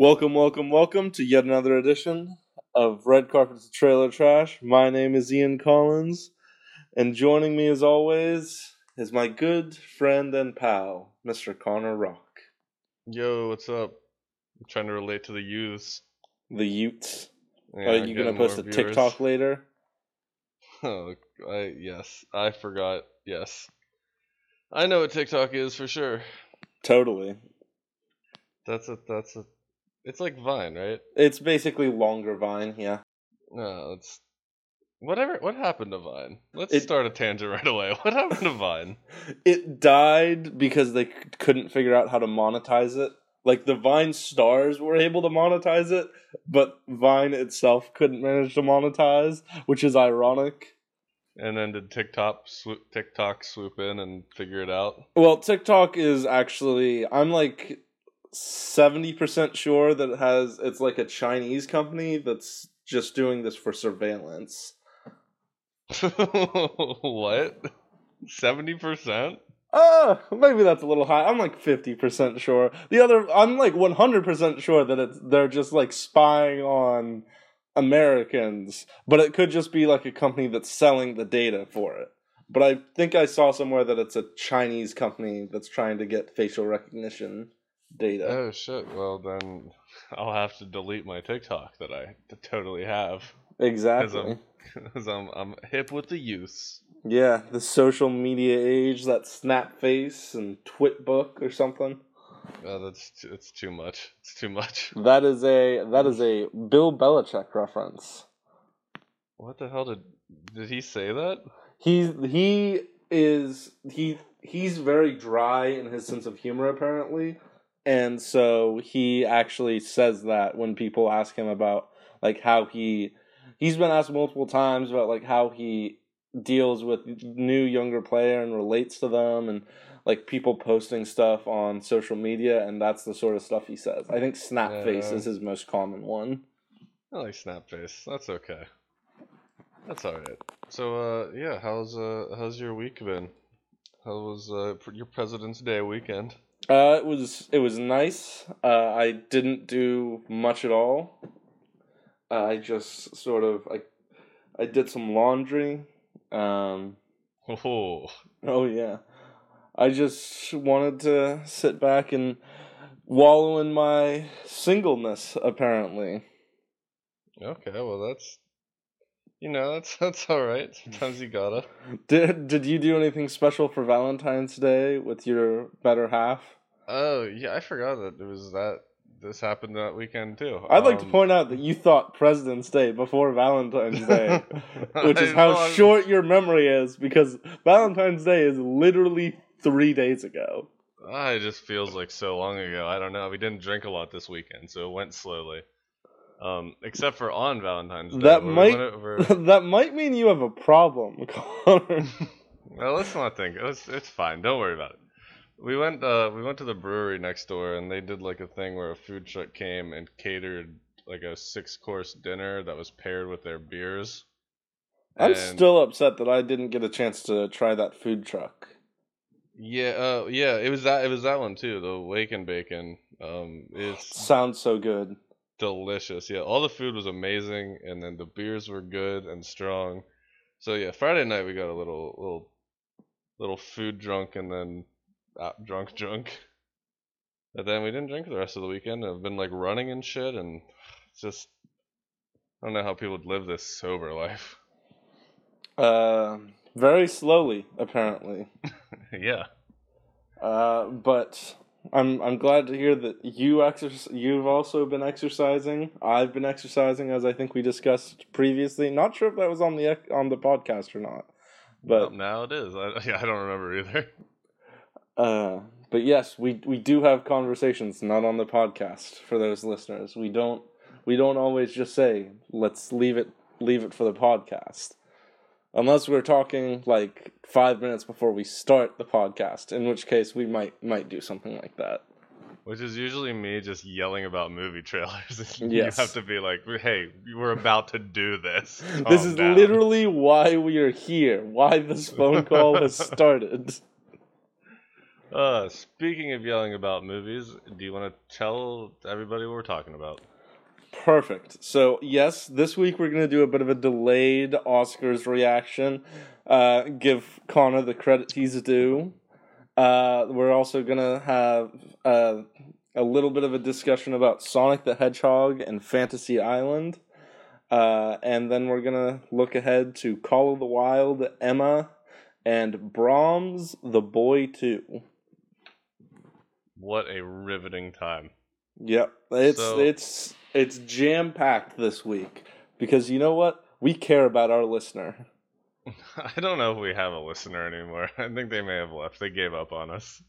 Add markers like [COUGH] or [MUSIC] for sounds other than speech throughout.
Welcome, welcome, welcome to yet another edition of Red Carpet's Trailer Trash. My name is Ian Collins, and joining me as always is my good friend and pal, Mr. Connor Rock. Yo, what's up? I'm trying to relate to the youths. The youths. Yeah, Are you gonna post a viewers. TikTok later? [LAUGHS] Oh, I yes, I forgot. Yes, I know what TikTok is for sure. Totally. That's a that's a. It's like Vine, right? It's basically longer Vine, yeah. No, it's whatever. What happened to Vine? Let's It- start a tangent right away. What happened to Vine? [LAUGHS] It died because they c- couldn't figure out how to monetize it. Like the Vine stars were able to monetize it, but Vine itself couldn't manage to monetize, which is ironic. And then did TikTok swoop, TikTok swoop in and figure it out? Well, TikTok is actually I'm like seventy percent sure that it has it's like a Chinese company that's just doing this for surveillance. [LAUGHS] what? Seventy percent? Uh, maybe that's a little high. I'm like fifty percent sure. The other I'm like one hundred percent sure that it's they're just like spying on Americans, but it could just be like a company that's selling the data for it. But I think I saw somewhere that it's a Chinese company that's trying to get facial recognition data. Oh shit! Well then, I'll have to delete my TikTok that I totally have exactly. [LAUGHS] because I'm I'm hip with the youths. Yeah, the social media age, that Snapface and Twitbook or something. Oh, that's too, it's too much. It's too much. [LAUGHS] That is a that is a Bill Belichick reference. What the hell did did he say that? He's he is he he's very dry in his sense of humor apparently, and so he actually says that when people ask him about like how he he's been asked multiple times about like how he deals with new younger player and relates to them and like people posting stuff on social media and that's the sort of stuff he says. I think Snapface Yeah. is his most common one. I like Snapface. That's okay. That's all right. So uh yeah, how's uh how's your week been? How was uh your President's Day weekend? Uh, it was it was nice. Uh, I didn't do much at all. Uh, I just sort of I I did some laundry. Um, Oh, oh yeah, I just wanted to sit back and wallow in my singleness. Apparently, okay. Well, that's you know that's that's all right. Sometimes you gotta. [LAUGHS] did did you do anything special for Valentine's Day with your better half? Oh yeah, I forgot that it was that. This happened that weekend too. I'd like to Um, point out that you thought President's Day before Valentine's Day. [LAUGHS] which is how I'm- short your memory is because Valentine's Day is literally three days ago. Ah, It just feels like so long ago. I don't know. We didn't drink a lot this weekend, so it went slowly. Um, except for on Valentine's Day. That might- over- [LAUGHS] that might mean you have a problem, [LAUGHS] Connor. well, let's not think. It's, it's fine. Don't worry about it. We went. Uh, we went to the brewery next door, and they did like a thing where a food truck came and catered like a six-course dinner that was paired with their beers. I'm And- still upset that I didn't get a chance to try that food truck. Yeah. Uh, yeah. It was that. It was that one too. The wake and bacon. Um, it's [SIGHS] Sounds so good. Delicious. Yeah, all the food was amazing, and then the beers were good and strong. So yeah, Friday night we got a little little little food drunk, and then uh, drunk drunk. And then we didn't drink the rest of the weekend. I've been like running and shit, and just I don't know how people would live this sober life. Uh, very slowly, apparently. [LAUGHS] yeah. Uh, but I'm I'm glad to hear that you exerc- You've also been exercising. I've been exercising, as I think we discussed previously. Not sure if that was on the ec- on the podcast or not, Well, but now it is. I, [LAUGHS] yeah, I don't remember either. uh, but yes, we we do have conversations, not on the podcast for those listeners. We don't we don't always just say let's leave it leave it for the podcast. Unless we're talking like five minutes before we start the podcast, in which case we might might do something like that. Which is usually me just yelling about movie trailers. [LAUGHS] you Yes. have to be like, "Hey, we're about to do this." [LAUGHS] this is down." literally why we are here, why this phone call has [LAUGHS] started. Uh, speaking of yelling about movies, do you want to tell everybody what we're talking about? Perfect. So, yes, this week we're going to do a bit of a delayed Oscars reaction. Uh, give Connor the credit he's due. Uh, we're also going to have uh, a little bit of a discussion about Sonic the Hedgehog and Fantasy Island. Uh, and then we're going to look ahead to Call of the Wild, Emma, and Brahms, The Boy 2. What a riveting time. Yep. It's So- it's it's jam packed this week because you know what? We care about our listener. [LAUGHS] I don't know if we have a listener anymore. [LAUGHS] I think they may have left. They gave up on us.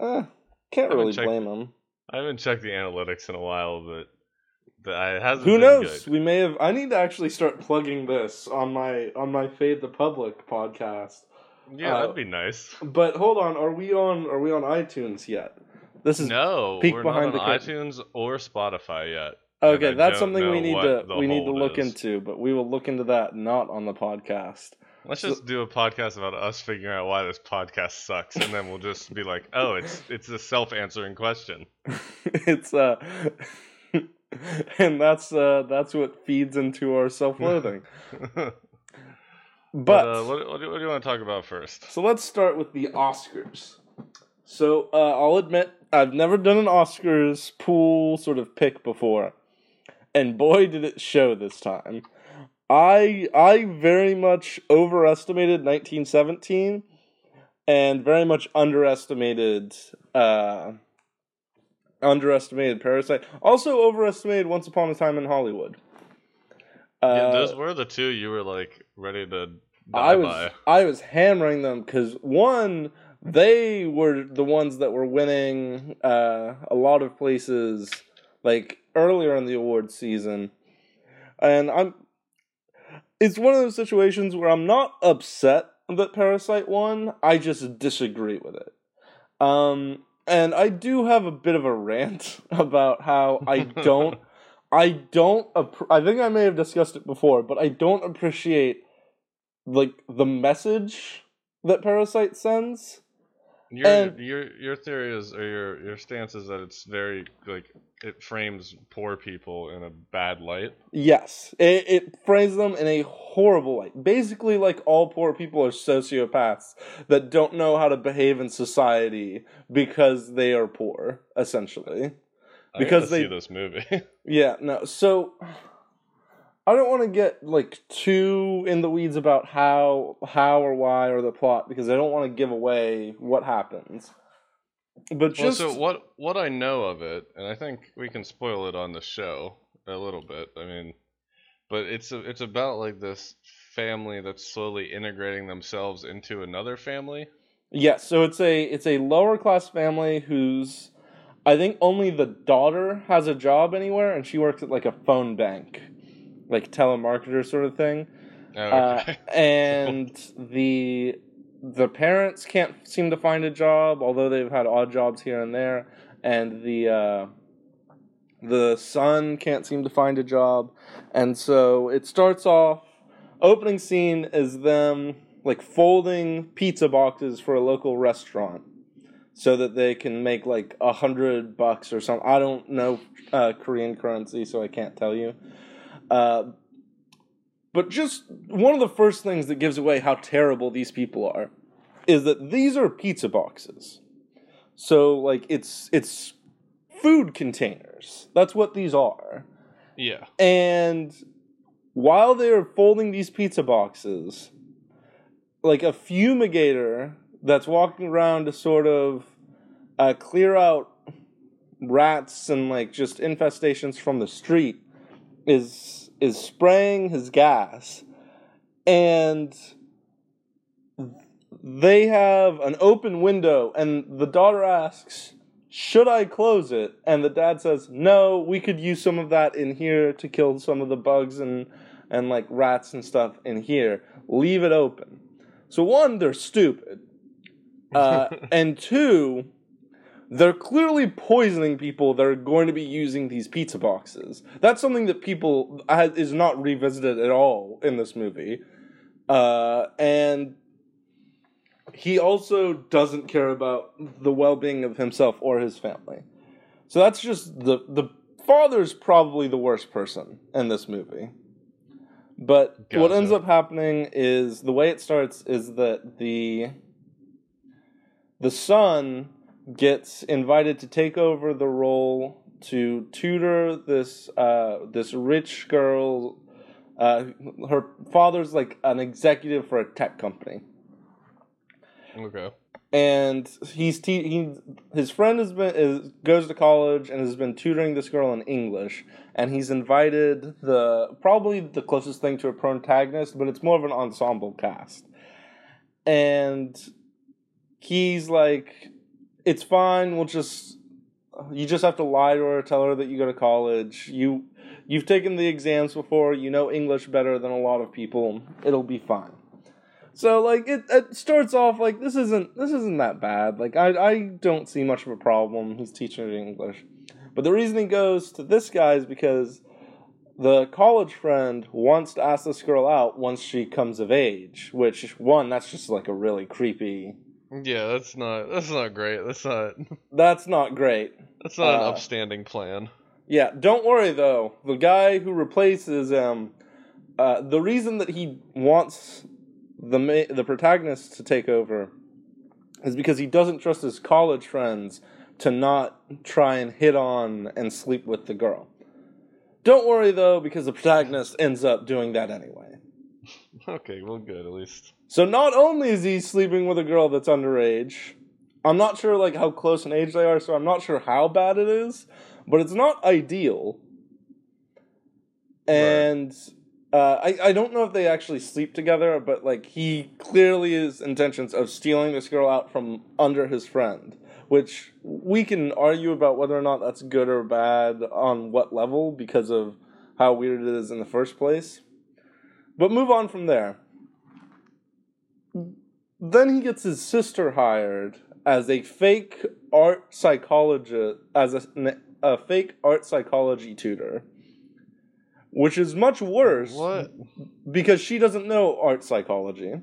Eh, can't really checked- blame them. I haven't checked the analytics in a while, but that it hasn't. Who knows? good. We may have. I need to actually start plugging this on my on my Fade the Public podcast. Yeah, Uh, that'd be nice. But hold on, are we on are we on iTunes yet? This is No, we're behind not on iTunes or Spotify yet. And okay. That's something we need to we need to look is. into, but we will look into that not on the podcast. Let's So- just do a podcast about us figuring out why this podcast sucks, and then we'll just be like, "Oh, it's it's a self-answering question." [LAUGHS] it's uh [LAUGHS] and that's uh that's what feeds into our self-loathing. but But uh, what, what, do, what do you want to talk about first? So let's start with the Oscars. So uh, I'll admit I've never done an Oscars pool sort of pick before, and boy did it show this time. I I very much overestimated 1917, and very much underestimated uh, underestimated Parasite. Also overestimated Once Upon a Time in Hollywood. yeah, Uh, those were the two you were like ready to I was by. I was hammering them because one, they were the ones that were winning uh, a lot of places like earlier in the awards season, and I'm. It's one of those situations where I'm not upset that Parasite won. I just disagree with it. Um, and I do have a bit of a rant [LAUGHS] about how I don't. [LAUGHS] I don't. I think I may have discussed it before, but I don't appreciate like the message that Parasite sends. Your and- your your theory is or your your stance is that it's very like it frames poor people in a bad light. Yes, it, it frames them in a horrible light. Basically, like all poor people are sociopaths that don't know how to behave in society because they are poor, essentially. I Because gotta see they- this movie. [LAUGHS] Yeah, no. So I don't want to get like too in the weeds about how how or why or the plot because I don't want to give away what happens. But well, just so what what I know of it, and I think we can spoil it on the show a little bit. I mean, but it's a, it's about like this family that's slowly integrating themselves into another family. Yes, so it's a it's a lower class family who's I think only the daughter has a job anywhere and she works at like a phone bank. Like telemarketer sort of thing. Oh, Uh, [LAUGHS] and the the parents can't seem to find a job, although they've had odd jobs here and there, and the uh, the son can't seem to find a job, and so it starts off. Opening scene is them like folding pizza boxes for a local restaurant, so that they can make like a hundred bucks or something. I don't know uh, Korean currency, so I can't tell you. Uh, but just one of the first things that gives away how terrible these people are is that these are pizza boxes. So like it's it's food containers. That's what these are. yeah. And while they're folding these pizza boxes, like a fumigator that's walking around to sort of uh, clear out rats and like just infestations from the street is is spraying his gas. And they have an open window and the daughter asks should i close it? And the dad says no we could use some of that in here to kill some of the bugs and and like rats and stuff in here. Leave it open. So one they're stupid. Uh, [LAUGHS] and two they're clearly poisoning people that are going to be using these pizza boxes. That's something that people uh, is not revisited at all in this movie. Uh, and he also doesn't care about the well-being of himself or his family. So that's just the the father's probably the worst person in this movie. But what ends up happening is the way it starts is that the the son gets invited to take over the role to tutor this uh, this rich girl. Uh, her father's like an executive for a tech company Okay. and he's te- he his friend has been is, goes to college and has been tutoring this girl in English and he's invited the probably the closest thing to a protagonist but it's more of an ensemble cast and he's like it's fine we'll just you just have to lie to her tell her that you go to college you you've taken the exams before you know English better than a lot of people it'll be fine so like it, it starts off like this isn't this isn't that bad. Like I I don't see much of a problem. He's teaching her English. But the reason he goes to this guy is because the college friend wants to ask this girl out once she comes of age, which one, that's just like a really creepy Yeah, that's not that's not great. That's not that's not great. that's not Uh, an upstanding plan. Yeah, don't worry though. The guy who replaces um uh, the reason that he wants the ma- the protagonist to take over is because he doesn't trust his college friends to not try and hit on and sleep with the girl. Don't worry though, because the protagonist ends up doing that anyway. [LAUGHS] Okay, well, good at least. So not only is he sleeping with a girl that's underage, I'm not sure like how close in age they are, so I'm not sure how bad it is, but it's not ideal. And uh, I I don't know if they actually sleep together, but like he clearly is intentions of stealing this girl out from under his friend, which we can argue about whether or not that's good or bad on what level because of how weird it is in the first place. But move on from there then he gets his sister hired as a fake art psychologist as a, a fake art psychology tutor which is much worse What? because she doesn't know art psychology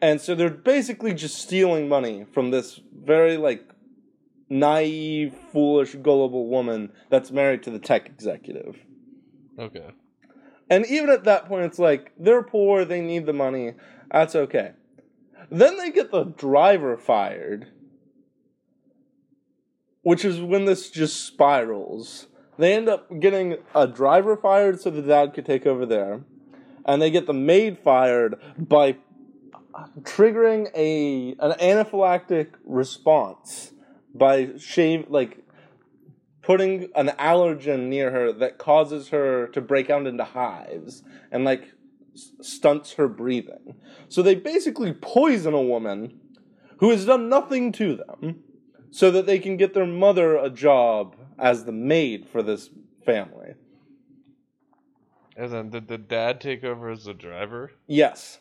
and so they're basically just stealing money from this very like naive foolish gullible woman that's married to the tech executive Okay. and even at that point, it's like they're poor, they need the money. That's okay. Then they get the driver fired, which is when this just spirals. They end up getting a driver fired so the dad could take over there, and they get the maid fired by triggering a an anaphylactic response by shave like putting an allergen near her that causes her to break out into hives and like stunts her breathing. So they basically poison a woman who has done nothing to them so that they can get their mother a job as the maid for this family. And then did the dad take over as the driver? Yes.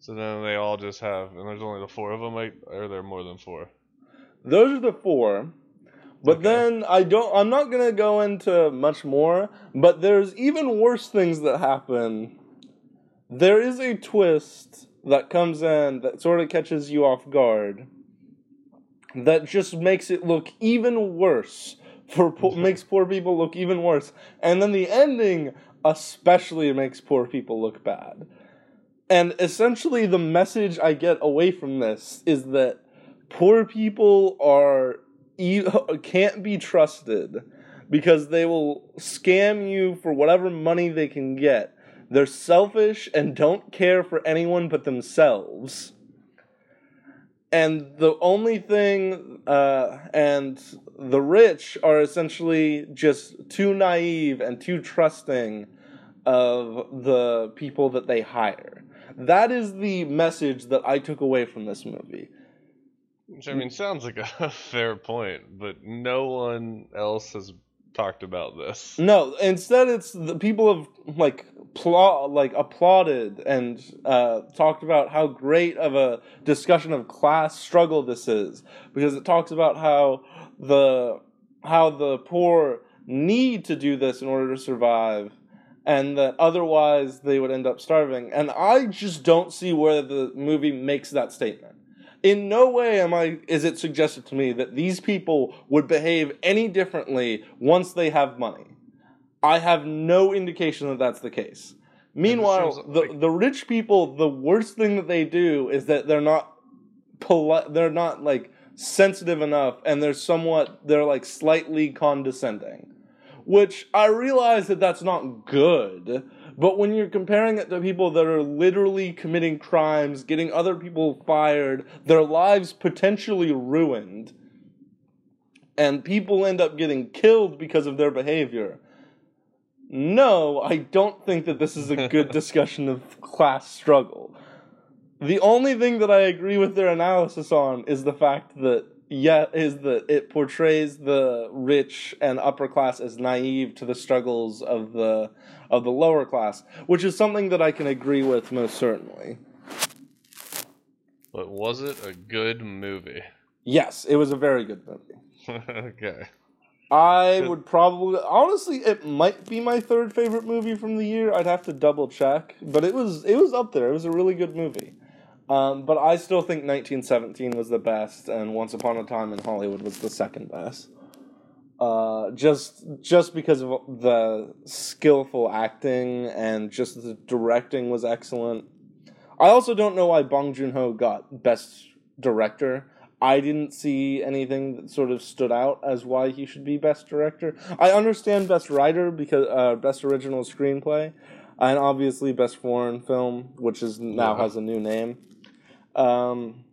So then they all just have, and there's only the four of them, like, or are there more than four? Those are the four. But Okay. then I don't I'm not going to go into much more, but there's even worse things that happen. There is a twist that comes in that sort of catches you off guard. That just makes it look even worse for po- mm-hmm. makes poor people look even worse. And then the ending especially makes poor people look bad. And essentially the message I get away from this is that poor people are e- [LAUGHS] can't be trusted because they will scam you for whatever money they can get. They're selfish and don't care for anyone but themselves. And the only thing, uh, and the rich are essentially just too naive and too trusting of the people that they hire. That is the message that I took away from this movie. Which I mean sounds like a [LAUGHS] fair point, but no one else has talked about this. No, instead it's the people have like pla- like applauded and uh, talked about how great of a discussion of class struggle this is because it talks about how the how the poor need to do this in order to survive and that otherwise they would end up starving. And I just don't see where the movie makes that statement. In no way am I is it suggested to me that these people would behave any differently once they have money. I have no indication that that's the case. Meanwhile, the the rich people, the worst thing that they do is that they're not polite. They're not like sensitive enough, and they're somewhat. They're like slightly condescending, which I realize that that's not good. But when you're comparing it to people that are literally committing crimes, getting other people fired, their lives potentially ruined, and people end up getting killed because of their behavior. No, I don't think that this is a good [LAUGHS] discussion of class struggle. The only thing that I agree with their analysis on is the fact that yeah, is that it portrays the rich and upper class as naive to the struggles of the of the lower class, which is something that I can agree with most certainly. But was it a good movie? Yes, it was a very good movie. [LAUGHS] okay. I would probably honestly it might be my third favorite movie from the year. I'd have to double check, but it was it was up there. It was a really good movie. Um, but I still think 1917 was the best, and Once Upon a Time in Hollywood was the second best. Uh, just just because of the skillful acting and just the directing was excellent. I also don't know why Bong Joon Ho got Best Director. I didn't see anything that sort of stood out as why he should be Best Director. I understand Best Writer because uh, Best Original Screenplay, and obviously Best Foreign Film, which is now Yeah. has a new name. Um,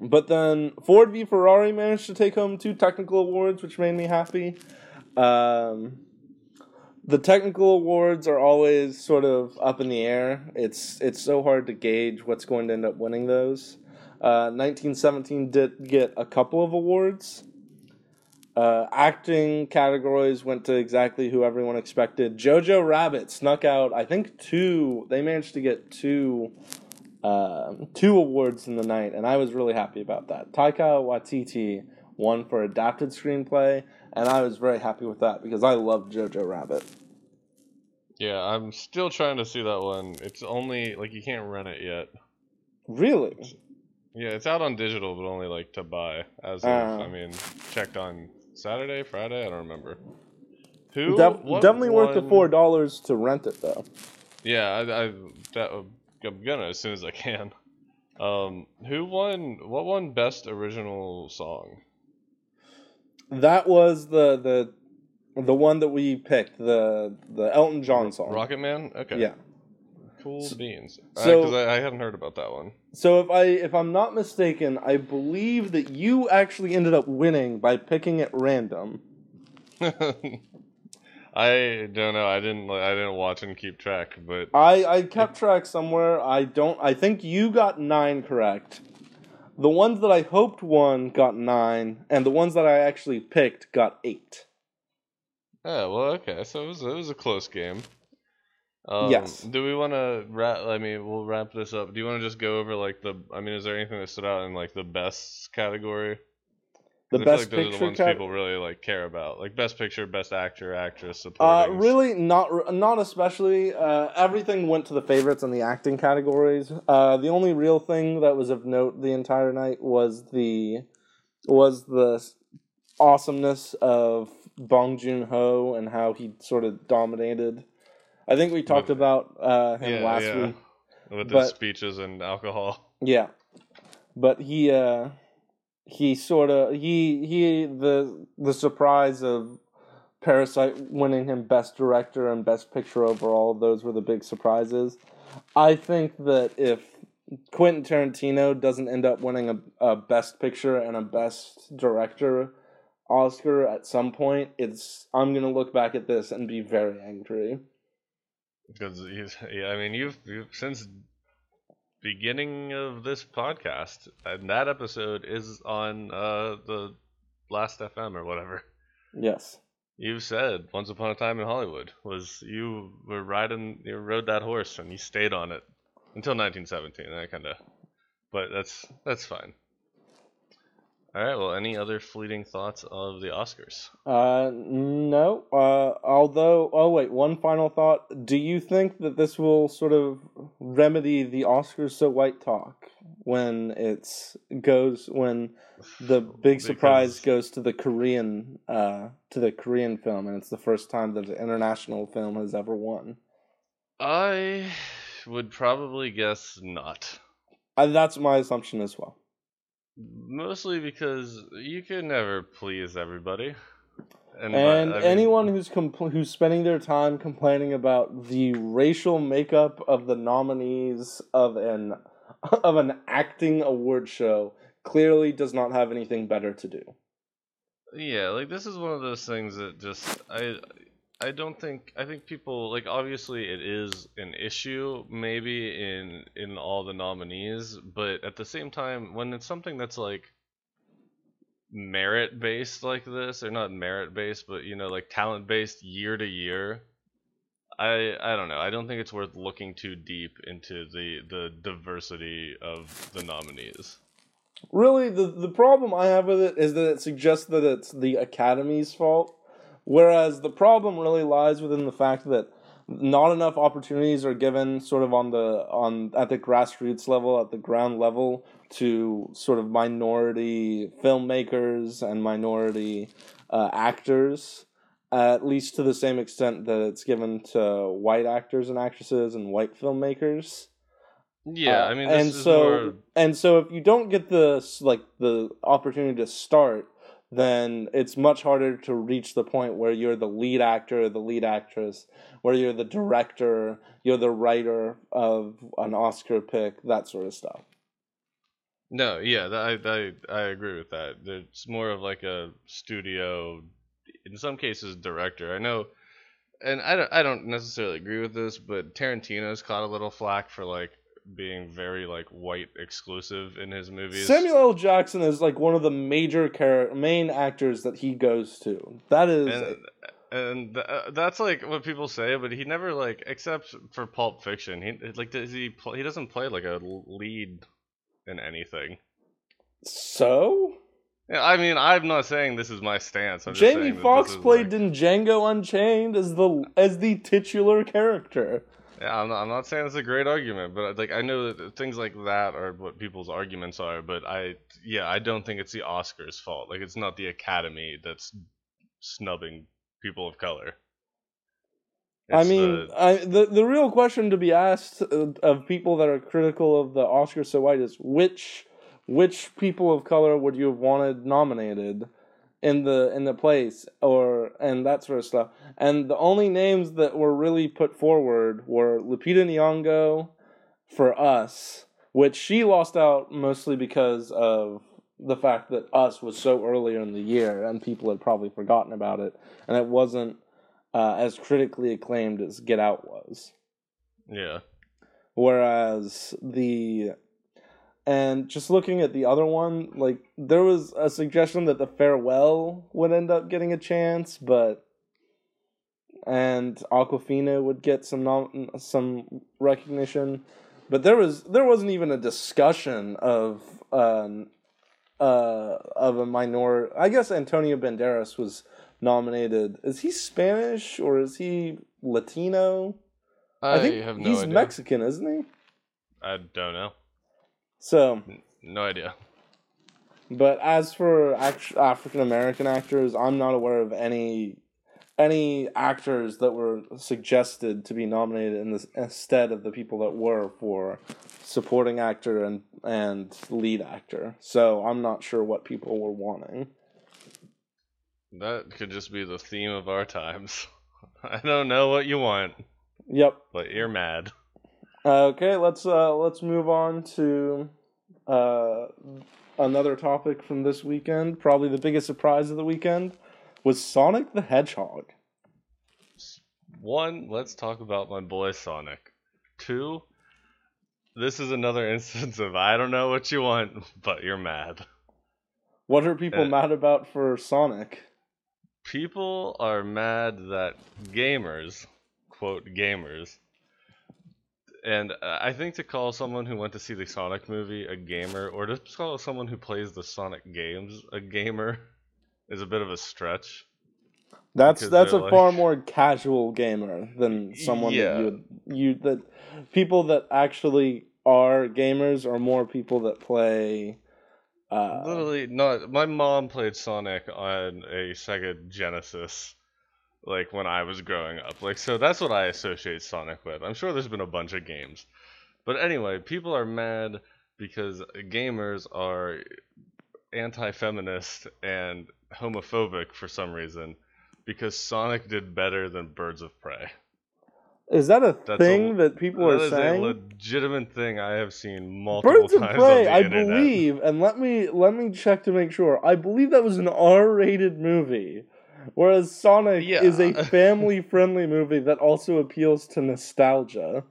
but then Ford v Ferrari managed to take home two technical awards, which made me happy. Um, the technical awards are always sort of up in the air. It's it's so hard to gauge what's going to end up winning those. Uh, 1917 did get a couple of awards. Uh, acting categories went to exactly who everyone expected. Jojo Rabbit snuck out, I think two. They managed to get two, um, two awards in the night, and I was really happy about that. Taika Waititi won for adapted screenplay, and I was very happy with that because I love Jojo Rabbit. Yeah, I'm still trying to see that one. It's only like you can't rent it yet. Really? Yeah, it's out on digital, but only like to buy. As of, Oh. I mean, checked on Saturday, Friday. I don't remember. Who? Def- definitely worth the four dollars to rent it though. Yeah, I, I that, I'm gonna as soon as I can. Um, who won? What won best original song? That was the the the one that we picked the the Elton John song. Rocket Man. Okay. Yeah. Cool So- beans. so- Because I, I hadn't heard about that one. So if I if I'm not mistaken, I believe that you actually ended up winning by picking at random. [LAUGHS] I don't know. I didn't. I didn't watch and keep track, but I I kept track somewhere. I don't. I think you got nine correct. The ones that I hoped won got nine, and the ones that I actually picked got eight. yeah. Well, okay. So it was it was a close game. Um, Yes. Do we want to wrap? I mean, we'll wrap this up. Do you want to just go over like the? I mean, is there anything that stood out in like the best category? The I best like those are the picture ones cat- people really like care about, like best picture, best actor, actress, Uh, really, not not especially. Uh, everything went to the favorites in the acting categories. Uh, the only real thing that was of note the entire night was the was the awesomeness of Bong Joon Ho and how he sort of dominated. I think we talked With- about uh, him Yeah, last yeah. week. with but- his speeches and alcohol. Yeah, but he uh, he sort of he he the the surprise of Parasite winning him Best Director and Best Picture overall. Those were the big surprises. I think that if Quentin Tarantino doesn't end up winning a, a Best Picture and a Best Director Oscar at some point, it's I'm gonna look back at this and be very angry. Because yeah, I mean, you've, you've since beginning of this podcast, and that episode is on uh, the Last FM or whatever. Yes. You've said "Once Upon a Time in Hollywood" was you were riding, you rode that horse, and you stayed on it until 1917. That kind of, but that's that's fine. All right. Well, any other fleeting thoughts of the Oscars? Uh, no. Uh, although, oh wait, one final thought. Do you think that this will sort of remedy the Oscars so white talk when it's goes when the [SIGHS] big surprise goes to the Korean uh to the Korean film and it's the first time that an international film has ever won? I would probably guess not. Uh, that's my assumption as well. Mostly because you can never please everybody. And, uh, And but, I mean, anyone who's compl- who's spending their time complaining about the racial makeup of the nominees of an [LAUGHS] of an acting award show clearly does not have anything better to do. Yeah, like this is one of those things that just I I don't think I think people like obviously it is an issue maybe in in all the nominees, but at the same time when it's something that's like merit based like this or not merit based but you know like talent based year to year I I don't know. I don't think it's worth looking too deep into the the diversity of the nominees. Really, the the problem I have with it is that it suggests that it's the Academy's fault, whereas the problem really lies within the fact that not enough opportunities are given sort of on the on at the grassroots level, at the ground level, to sort of minority filmmakers and minority uh, actors. At least to the same extent that it's given to white actors and actresses and white filmmakers. Yeah, Uh, I mean this and so more and so if you don't get the like the opportunity to start, then it's much harder to reach the point where you're the lead actor, the lead actress, where you're the director, you're the writer of an Oscar pick, that sort of stuff. No, yeah, I, I I agree with that. It's more of like a studio, in some cases, director. I know, and I don't I don't necessarily agree with this, but Tarantino's caught a little flack for like being very like white exclusive in his movies. Samuel L. Jackson is like one of the major char- main actors that he goes to. That is and and th- uh, that's like what people say, but he never like except for Pulp Fiction. He like does he pl- he doesn't play like a lead in anything. so. Yeah, I mean, I'm not saying this is my stance. I'm Jamie Foxx played like- in Django Unchained as the as the titular character. Yeah, I'm not, I'm not saying it's a great argument, but like I know that things like that are what people's arguments are. But I, yeah, I don't think it's the Oscars' fault. Like it's not the Academy that's snubbing people of color. I mean, the- I, the the real question to be asked uh, of people that are critical of the Oscars so white is which which people of color would you have wanted nominated in the in the place or and that sort of stuff. And the only names that were really put forward were Lupita Nyong'o for Us, which she lost out mostly because of the fact that Us was so earlier in the year and people had probably forgotten about it, and it wasn't uh, as critically acclaimed as Get Out was. yeah, Whereas the and just looking at the other one, like there was a suggestion that the farewell would end up getting a chance, but and Awkwafina would get some nom- some recognition, but there was there wasn't even a discussion of um uh of a minor. I guess Antonio Banderas was nominated. Is he Spanish or is he Latino? I, think have no he's idea. Mexican, isn't he? I don't know. So, No idea. but as for act- African American actors, I'm not aware of any any actors that were suggested to be nominated in this instead uh, of the people that were for supporting actor and and lead actor. So I'm not sure what people were wanting. That could just be the theme of our times. [LAUGHS] I don't know what you want, Yep. but you're mad. Okay, let's uh let's move on to uh another topic from this weekend. Probably the biggest surprise of the weekend was Sonic the Hedgehog. One, let's talk about my boy Sonic. Two, this is another [LAUGHS] instance of I don't know what you want, but you're mad. What are people Uh, mad about for Sonic? People are mad that gamers, quote gamers, And uh, I think to call someone who went to see the Sonic movie a gamer, or to call someone who plays the Sonic games a gamer, is a bit of a stretch. That's that's a they're far more casual gamer than someone Yeah. that you you that people that actually are gamers are more people that play uh Literally, not. My mom played Sonic on a Sega Genesis, like when I was growing up. Like, so that's what I associate Sonic with. I'm sure there's been a bunch of games, but anyway, people are mad because gamers are anti-feminist and homophobic for some reason because Sonic did better than Birds of Prey. is that a That's thing a- that people That are is a saying? legitimate thing I have seen multiple Birds of times Prey, on the I internet. believe, and let me let me check to make sure. I believe that was an R-rated movie, whereas Sonic Yeah. is a [LAUGHS] family-friendly movie that also appeals to nostalgia.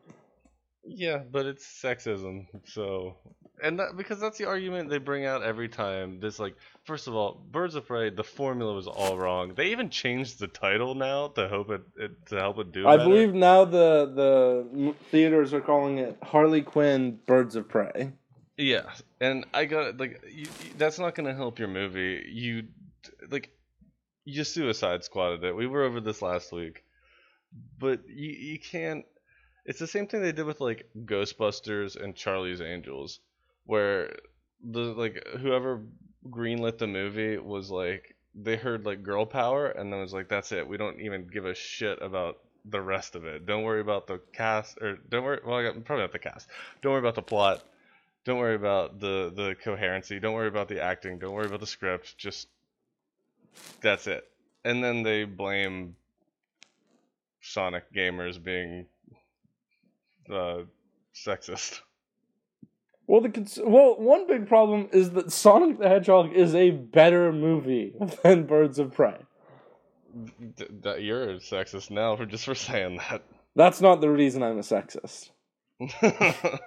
Yeah, but it's sexism. So, and that because that's the argument they bring out every time. This like, first of all, Birds of Prey, the formula was all wrong. They even changed the title now to hope it, it to help it do. I better. believe now the the theaters are calling it Harley Quinn Birds of Prey. Yeah, and I got like you, that's not gonna help your movie. You like you just Suicide Squatted it. We were over this last week, but you you can't. It's the same thing they did with like Ghostbusters and Charlie's Angels, where the like whoever greenlit the movie was like they heard like girl power and then was like that's it. We don't even give a shit about the rest of it. Don't worry about the cast or don't worry. Well, I probably not the cast. Don't worry about the plot don't worry about the the coherency don't worry about the acting don't worry about the script just that's it and then they blame sonic gamers being uh sexist Well, the cons- well, one big problem is that Sonic the Hedgehog is a better movie [LAUGHS] than Birds of Prey. Th- that you're a sexist now for just for saying that. That's not the reason I'm a sexist. [LAUGHS] [LAUGHS]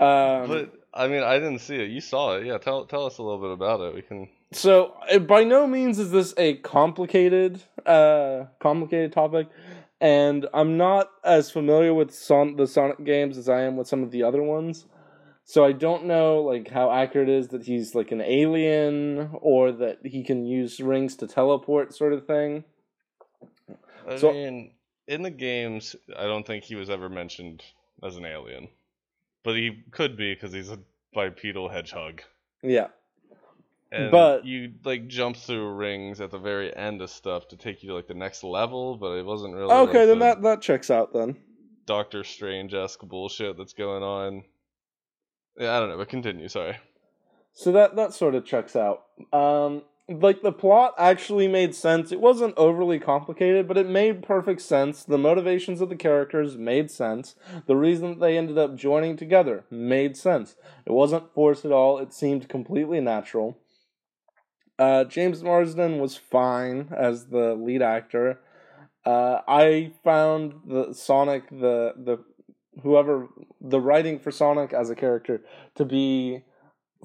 Um, but i mean i didn't see it you saw it yeah tell tell us a little bit about it we can so by no means is this a complicated uh complicated topic and i'm not as familiar with Son- the sonic games as i am with some of the other ones. So i don't know like how accurate it is that he's like an alien or that he can use rings to teleport sort of thing. I So- mean in the games i don't think he was ever mentioned as an alien. But he could be because he's a bipedal hedgehog. Yeah and But- you like jump through rings at the very end of stuff to take you to like the next level but it wasn't really okay like, then the that that checks out then doctor strange-esque bullshit that's going on yeah i don't know but continue sorry So that that sort of checks out. Um, like the plot actually made sense. It wasn't overly complicated, but it made perfect sense. The motivations of the characters made sense. The reason that they ended up joining together made sense. It wasn't forced at all. It seemed completely natural. Uh, James Marsden was fine as the lead actor. Uh, I found the Sonic the the whoever the writing for Sonic as a character to be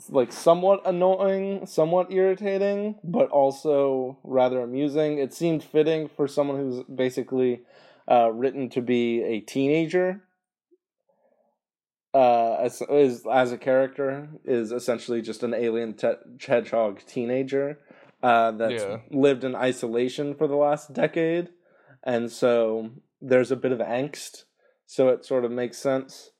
like somewhat annoying, somewhat irritating, but also rather amusing. It seemed fitting for someone who's basically uh, written to be a teenager. Uh, as, as as a character is essentially just an alien te- hedgehog teenager uh, that's Yeah. lived in isolation for the last decade, and so there's a bit of angst. So it sort of makes sense.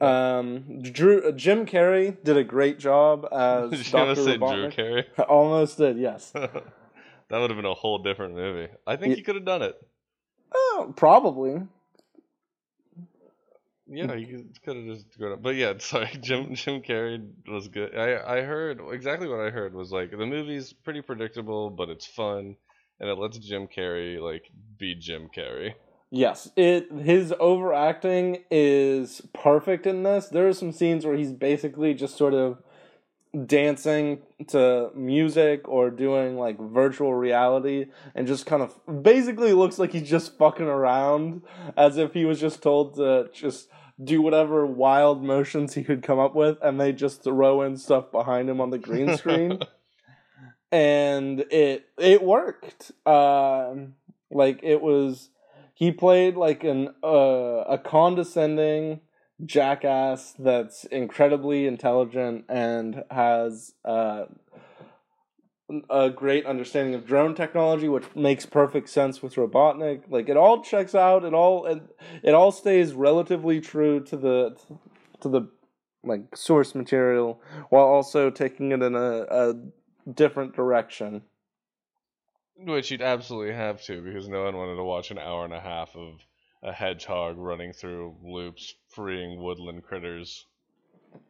Um, Drew uh, Jim Carrey did a great job [LAUGHS] as did you gonna Dr. say drew Robotnik. carey [LAUGHS] Almost did, yes. [LAUGHS] that would have been a whole different movie i think he could have done it Oh, probably. Yeah, you could have just gone. Up. But yeah, [LAUGHS] sorry, Jim Jim Carrey was good. I I heard exactly what I heard was like the movie's pretty predictable, but it's fun, and it lets Jim Carrey like be Jim Carrey. Yes, it his overacting is perfect in this. There are some scenes where he's basically just sort of dancing to music or doing like virtual reality and just kind of basically looks like he's just fucking around as if he was just told to just do whatever wild motions he could come up with and they just throw in stuff behind him on the green screen. [LAUGHS] And it it worked. Um like it was he played like an uh, a condescending jackass that's incredibly intelligent and has uh, a great understanding of drone technology, which makes perfect sense with Robotnik. Like it all checks out. It all it, it all stays relatively true to the to the like source material while also taking it in a, a different direction. Which you'd absolutely have to because no one wanted to watch an hour and a half of a hedgehog running through loops, freeing woodland critters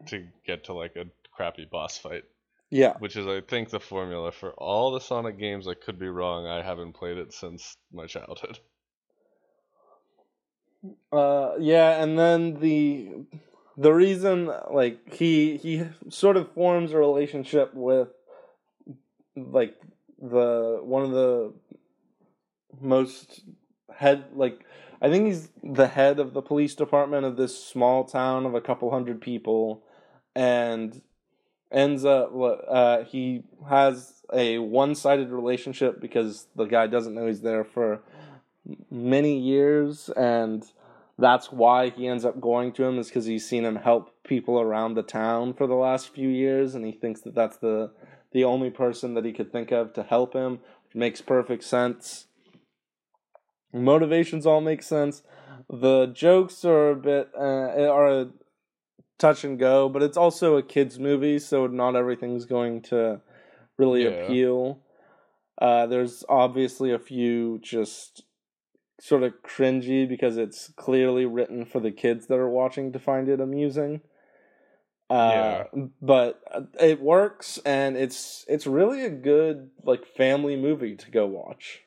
to get to like a crappy boss fight. Yeah. Which is, I think, the formula for all the Sonic games. I could be wrong. I haven't played it since my childhood. Uh, yeah, and then the the reason like he he sort of forms a relationship with like the one of the most head like I think he's the head of the police department of this small town of a couple hundred people and ends up uh, he has a one-sided relationship because the guy doesn't know he's there for many years and that's why he ends up going to him is because he's seen him help people around the town for the last few years and he thinks that that's the the only person that he could think of to help him makes perfect sense. Motivations all make sense. The jokes are a bit uh, are touch and go but it's also a kids movie so not everything's going to really Yeah. appeal uh, there's obviously a few just sort of cringy because it's clearly written for the kids that are watching to find it amusing. Uh, but uh, it works and it's it's really a good like family movie to go watch.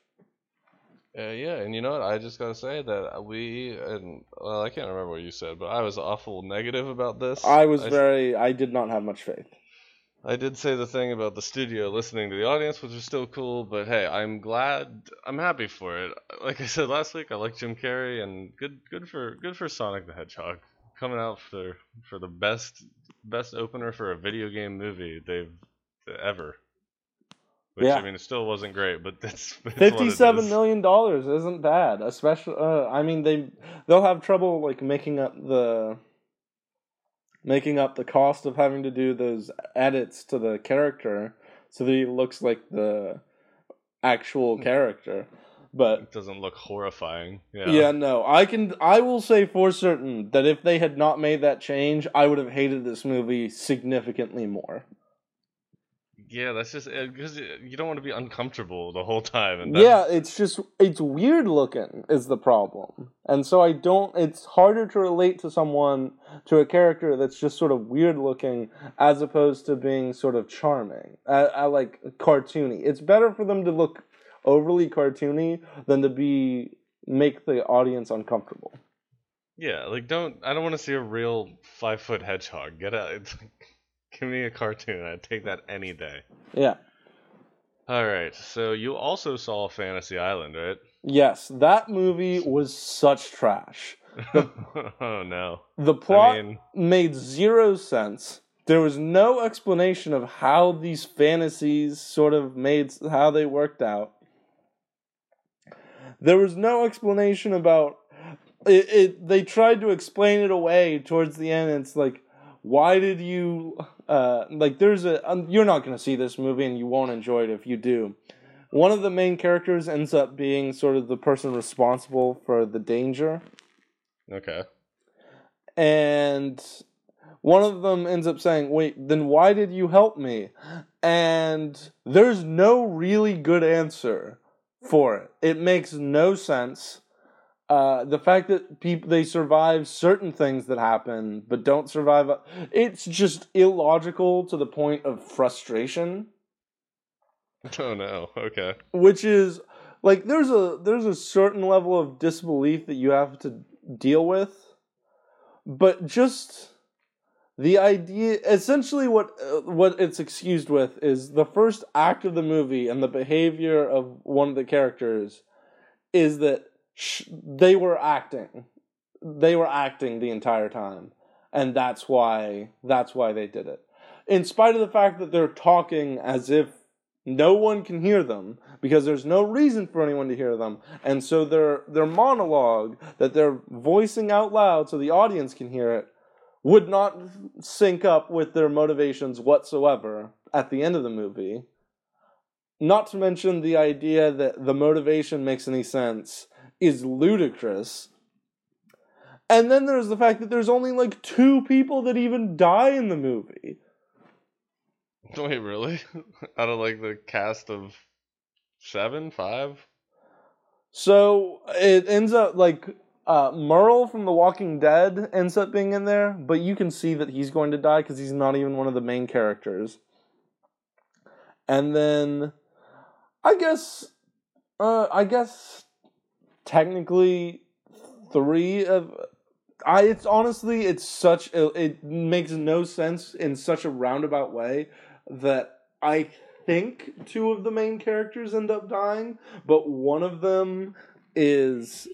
Uh, yeah, and you know what? I just gotta say that we and well, I can't remember what you said, but I was awful negative about this. I was s- very I did not have much faith. I did say the thing about the studio listening to the audience, which is still cool, but hey, I'm glad, I'm happy for it. Like I said last week, I like Jim Carrey, and good, good for, good for Sonic the Hedgehog coming out for for the best, best opener for a video game movie they've ever. Which Yeah. I mean, it still wasn't great, but [LAUGHS] that's it million dollars isn't bad, especially. Uh, I mean, they they'll have trouble like making up the making up the cost of having to do those edits to the character so that he looks like the actual character. But It doesn't look horrifying. Yeah. yeah, no, I can. I will say for certain that if they had not made that change, I would have hated this movie significantly more. Yeah, that's just uh, because you don't want to be uncomfortable the whole time. And that's, Yeah, it's just it's weird looking is the problem, and so I don't. It's harder to relate to someone to a character that's just sort of weird looking as opposed to being sort of charming. I, I like cartoony. It's better for them to look overly cartoony than to be make the audience uncomfortable. Yeah, like don't I don't want to see a real five foot hedgehog. Get out! It's like, give me a cartoon. I'd take that any day. Yeah. All right, so you also saw Fantasy Island, right? Yes, that movie was such trash. [LAUGHS] oh no! The plot I mean, made zero sense. There was no explanation of how these fantasies sort of made how they worked out. There was no explanation about it, it they tried to explain it away towards the end it's like why did you uh like there's a um, you're not going to see this movie and you won't enjoy it if you do. One of the main characters ends up being sort of the person responsible for the danger okay. and one of them ends up saying, "Wait, then why did you help me?" And there's no really good answer for it. It makes no sense. Uh, the fact that people they survive certain things that happen but don't survive it's just illogical to the point of frustration Oh no. Okay. which is like there's a there's a certain level of disbelief that you have to deal with but just the idea essentially what uh, what it's excused with is the first act of the movie and the behavior of one of the characters is that sh- they were acting they were acting the entire time and that's why that's why they did it in spite of the fact that they're talking as if No one can hear them because there's no reason for anyone to hear them. And so their their monologue that they're voicing out loud so the audience can hear it would not sync up with their motivations whatsoever at the end of the movie. Not to mention the idea that the motivation makes any sense is ludicrous. And then there's the fact that there's only like two people that even die in the movie. Wait, really? [LAUGHS] Out of like the cast of seven, five? So it ends up like uh, Merle from The Walking Dead ends up being in there, but you can see that he's going to die because he's not even one of the main characters. And then, I guess, uh, I guess technically three of I. It's honestly, it's such. A, it makes no sense in such a roundabout way that I think two of the main characters end up dying, but one of them is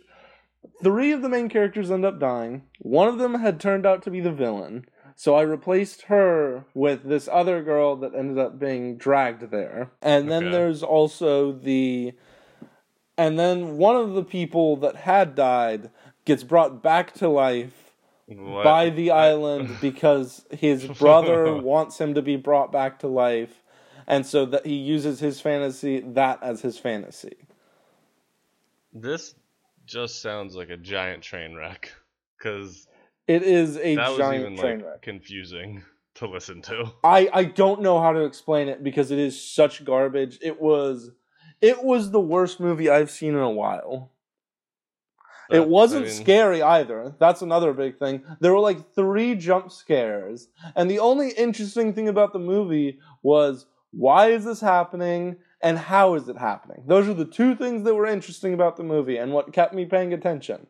three of the main characters end up dying. One of them had turned out to be the villain. So I replaced her with this other girl that ended up being dragged there. And then Okay. there's also the and then one of the people that had died gets brought back to life What? by the island because his [LAUGHS] brother wants him to be brought back to life and so that he uses his fantasy that as his fantasy This just sounds like a giant train wreck. Because it is a that was giant even train like wreck confusing to listen to. I, I don't know how to explain it because it is such garbage it was it was the worst movie i've seen in a while But, it wasn't I mean, scary either. That's another big thing. There were like three jump scares. And the only interesting thing about the movie was why is this happening and how is it happening? Those are the two things that were interesting about the movie and what kept me paying attention.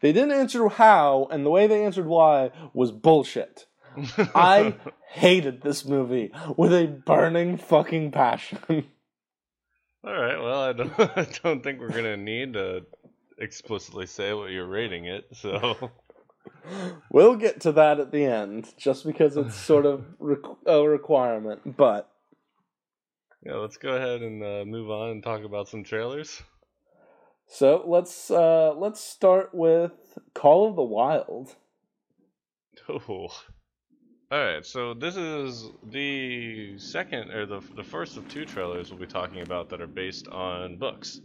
They didn't answer how, and the way they answered why was bullshit. [LAUGHS] I hated this movie with a burning fucking passion. [LAUGHS] All right. Well, I don't. [LAUGHS] I don't think we're gonna need to explicitly say what you're rating it. So [LAUGHS] We'll get to that at the end, just because it's sort of [LAUGHS] a requirement. But yeah, let's go ahead and uh, move on and talk about some trailers. so let's uh, let's start with Call of the Wild. Oh. All right, so this is the second or the the first of two trailers we'll be talking about that are based on books.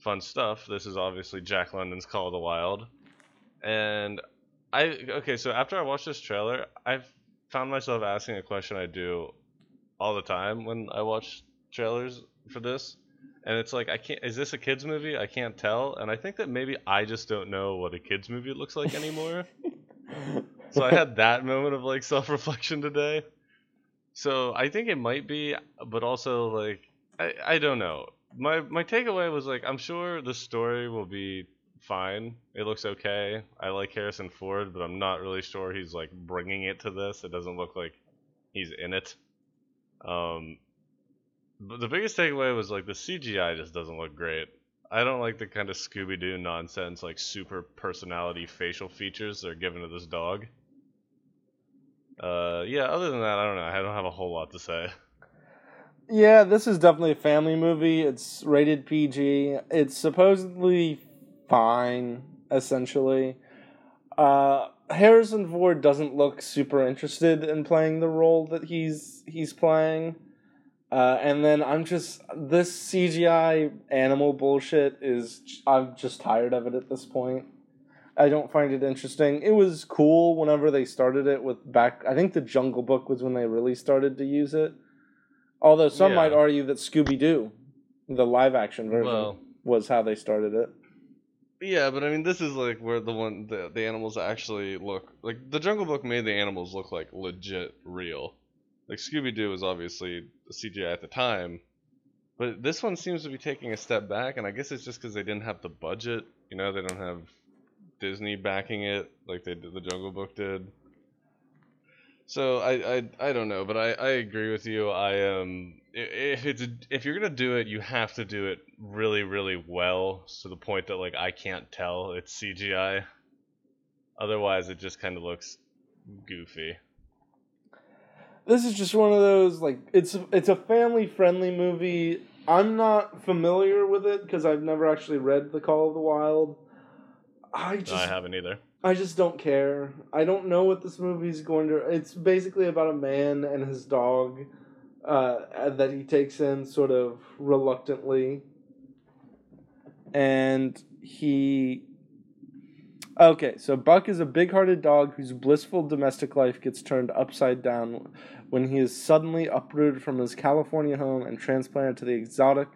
Fun stuff. This is obviously Jack London's Call of the Wild, and I okay. So after I watched this trailer, I've found myself asking a question I do all the time when I watch trailers for this, and it's like I can't. Is this a kids movie? I can't tell, and I think that maybe I just don't know what a kids movie looks like anymore. [LAUGHS] So I had that moment of like self reflection today. So I think it might be, but also like I, I don't know. My my takeaway was like I'm sure the story will be fine. It looks okay. I like Harrison Ford, but I'm not really sure he's like bringing it to this. It doesn't look like he's in it. Um, but the biggest takeaway was like the CGI just doesn't look great. I don't like the kind of Scooby Doo nonsense, like super personality facial features they're given to this dog. Uh, yeah. Other than that, I don't know. I don't have a whole lot to say. Yeah, this is definitely a family movie. It's rated PG. It's supposedly fine, essentially. Uh, Harrison Ford doesn't look super interested in playing the role that he's he's playing. Uh, and then I'm just this CGI animal bullshit is I'm just tired of it at this point. I don't find it interesting. It was cool whenever they started it with back. I think the Jungle Book was when they really started to use it. Although some Yeah. might argue that Scooby Doo, the live action version, Well- was how they started it. Yeah, but I mean, this is like where the one the the animals actually look like the Jungle Book made the animals look like legit real. Like Scooby Doo was obviously CGI at the time, but this one seems to be taking a step back, and I guess it's just because they didn't have the budget. You know, they don't have Disney backing it like they did the Jungle Book did. So I I, I don't know, but I, I agree with you. I um if it's if you're gonna do it, you have to do it really really well to the point that like I can't tell it's CGI. Otherwise, it just kind of looks goofy. this is just one of those like it's it's a family friendly movie. I'm not familiar with it because I've never actually read The Call of the Wild. I just No, I haven't either. I just don't care. I don't know what this movie's going to. It's basically about a man and his dog uh, that he takes in sort of reluctantly, and he. Okay, so Buck is a big-hearted dog whose blissful domestic life gets turned upside down when he is suddenly uprooted from his California home and transplanted to the exotic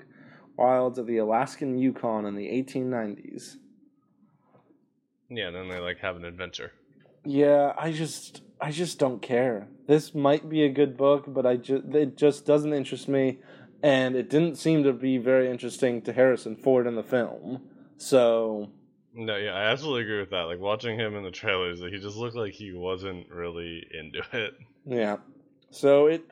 wilds of the Alaskan Yukon in the 1890s. Yeah, and then they like have an adventure. Yeah, I just I just don't care. This might be a good book, but I just it just doesn't interest me, and it didn't seem to be very interesting to Harrison Ford in the film. So No, yeah, I absolutely agree with that. Like watching him in the trailers, he just looked like he wasn't really into it. yeah, so it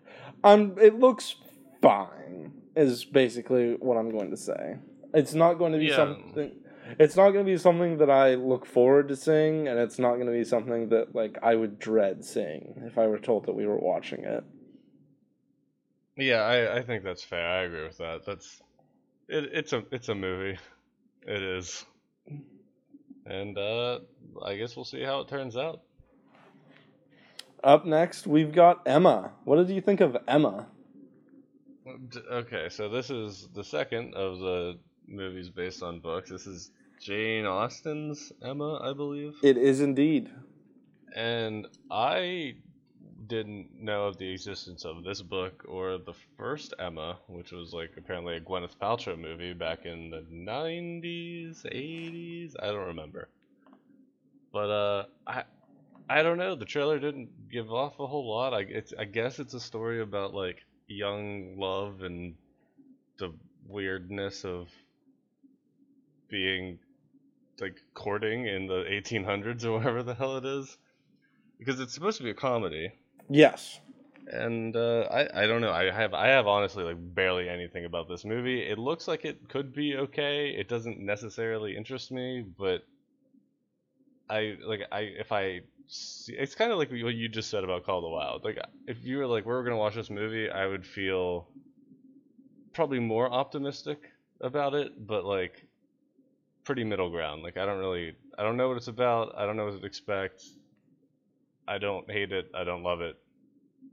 I'm it looks fine is basically what I'm going to say. It's not going to be Yeah. something. It's not going to be something that I look forward to seeing, and it's not going to be something that like I would dread seeing if I were told that we were watching it. Yeah, I, I think that's fair. I agree with that. That's it, it's a it's a movie. It is. And uh I guess we'll see how it turns out. Up next, we've got Emma. What did you think of Emma? Okay, so this is the second of the movies based on books. This is Jane Austen's Emma, I believe. It is indeed. And I didn't know of the existence of this book or the first Emma, which was like apparently a Gwyneth Paltrow movie back in the 90s, 80s. I don't remember. But uh, I I don't know. The trailer didn't give off a whole lot. I it's I guess it's a story about like young love and the weirdness of being like courting in the 1800s or whatever the hell it is? Because it's supposed to be a comedy. Yes. and uh, I I don't know. I have I have honestly like barely anything about this movie. It looks like it could be okay. It doesn't necessarily interest me but I like I if I see, it's kind of like what you just said about Call of the Wild. Like if you were like we're gonna watch this movie I would feel probably more optimistic about it but like pretty middle ground like I don't really I don't know what it's about I don't know what to expect I don't hate it I don't love it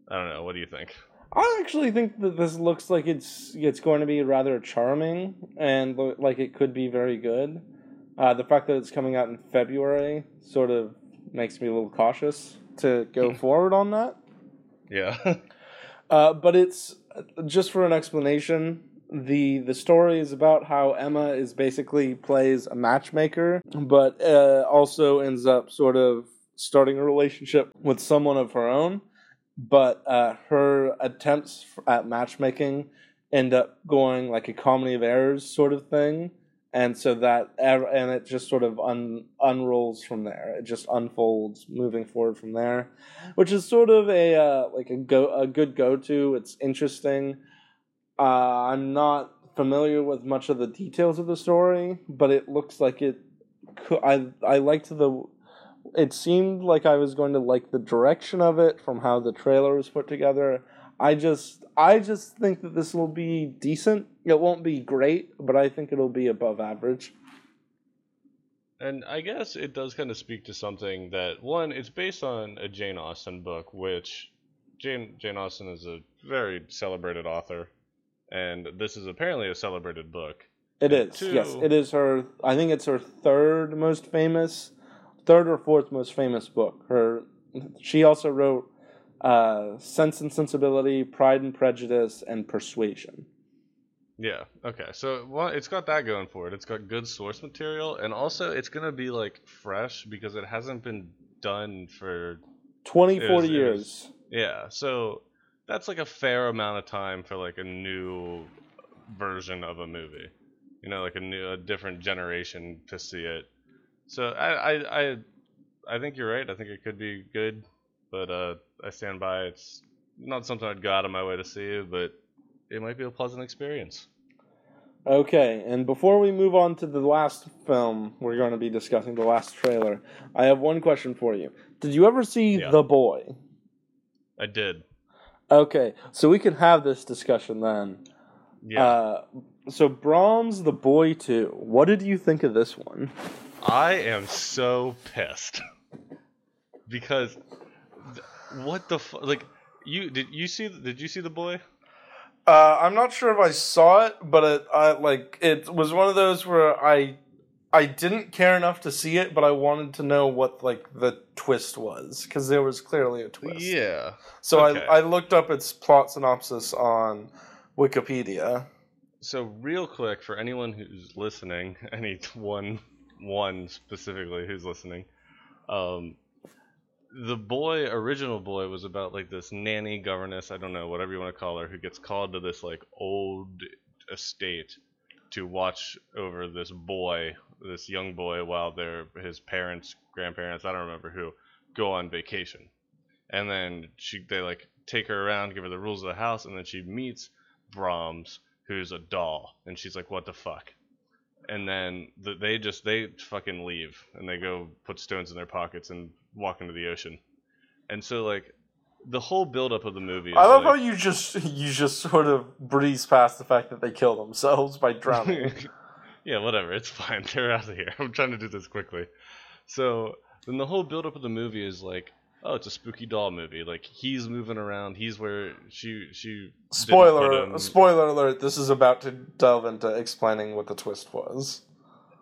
I don't know. What do you think? I actually think that this looks like it's it's going to be rather charming and lo- like it could be very good. Uh, the fact that it's coming out in February sort of makes me a little cautious to go forward on that. Yeah. [LAUGHS] Uh, but it's just for an explanation. The The story is about how Emma is basically plays a matchmaker, but uh, also ends up sort of starting a relationship with someone of her own. But uh, her attempts at matchmaking end up going like a comedy of errors sort of thing, and so that and it just sort of un- unrolls from there. It just unfolds moving forward from there which is sort of a uh, like a go a good go to. It's interesting. Uh, I'm not familiar with much of the details of the story, but it looks like it. I I liked the. It seemed like I was going to like the direction of it from how the trailer was put together. I just I just think that this will be decent. It won't be great, but I think it'll be above average. and I guess it does kind of speak to something that one, it's based on a Jane Austen book, which Jane Jane Austen is a very celebrated author, and this is apparently a celebrated book. It is. Two- Yes, it is her. I think it's her third most famous, third or fourth most famous book. Her. She also wrote uh, Sense and Sensibility, Pride and Prejudice, and Persuasion. Yeah. Okay. So well, it's got that going for it. It's got good source material, and also it's gonna be like fresh because it hasn't been done for 20, 40 was- years. was- Yeah, so that's like a fair amount of time for like a new version of a movie. You know, like a new, a different generation to see it. So I, I, I, I think you're right. I think it could be good, but uh, I stand by. It's not something I'd go out of my way to see, but it might be a pleasant experience. Okay, and before we move on to the last film we're going to be discussing, the last trailer, I have one question for you. Did you ever see Yeah. The Boy? I did. Okay, so we can have this discussion then. Yeah, Uh, so Brahms, the boy two. What did you think of this one? I am so pissed [LAUGHS] because th- what the fu- like you did you see did you see the boy? Uh, I'm not sure if I saw it, but it, I like it was one of those where I I didn't care enough to see it, but I wanted to know what like the twist was because there was clearly a twist. Yeah. So okay. I I looked up its plot synopsis on Wikipedia. So real quick for anyone who's listening, [LAUGHS] any one one specifically who's listening, um, the boy, original boy, was about like this nanny governess, I don't know, whatever you want to call her, who gets called to this like old estate to watch over this boy, this young boy, while their his parents, grandparents, I don't remember who, go on vacation, and then she they like take her around, give her the rules of the house, and then she meets Brahms, who's a doll, and she's like, "What the fuck?" And then th they just they fucking leave, and they go put stones in their pockets and walk into the ocean. And so like the whole buildup of the movie. Is I love like, how you just [LAUGHS] you just sort of breeze past the fact that they kill themselves by drowning. [LAUGHS] yeah, whatever. It's fine. [LAUGHS] They're out of here. I'm trying to do this quickly. So then the whole buildup of the movie is like, oh, it's a spooky doll movie. Like he's moving around. He's where she she. spoiler spoiler alert! This is about to delve into explaining what the twist was.